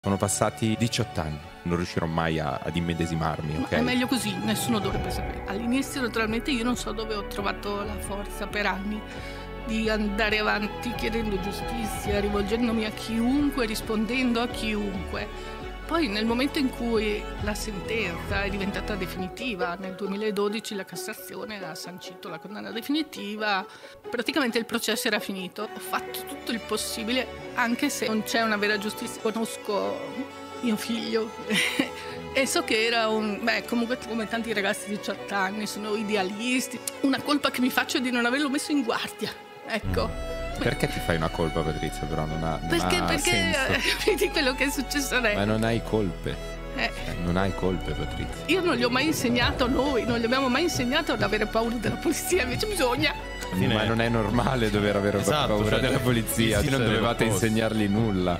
Sono passati 18 anni, non riuscirò mai a, ad immedesimarmi, ok? È meglio così, nessuno dovrebbe sapere. All'inizio naturalmente io non so dove ho trovato la forza per anni di andare avanti chiedendo giustizia, rivolgendomi a chiunque, rispondendo a chiunque. Poi nel momento in cui la sentenza è diventata definitiva, nel 2012 la Cassazione ha sancito la condanna definitiva, praticamente il processo era finito. Ho fatto tutto il possibile, anche se non c'è una vera giustizia. Conosco mio figlio e so che era un... beh, comunque come tanti ragazzi di 18 anni, sono idealisti. Una colpa che mi faccio è di non averlo messo in guardia, ecco. Perché ti fai una colpa, Patrizia? Però non ha, non Perché, ha perché senso. vedi quello che è successo a lei. Ma non hai colpe. Eh, Eh, Non hai colpe, Patrizia. io non gli ho mai insegnato, noi non gli abbiamo mai insegnato ad avere paura della polizia, invece bisogna. Ma non è normale dover avere Esatto, paura cioè, della polizia. sì, non dovevate insegnargli nulla.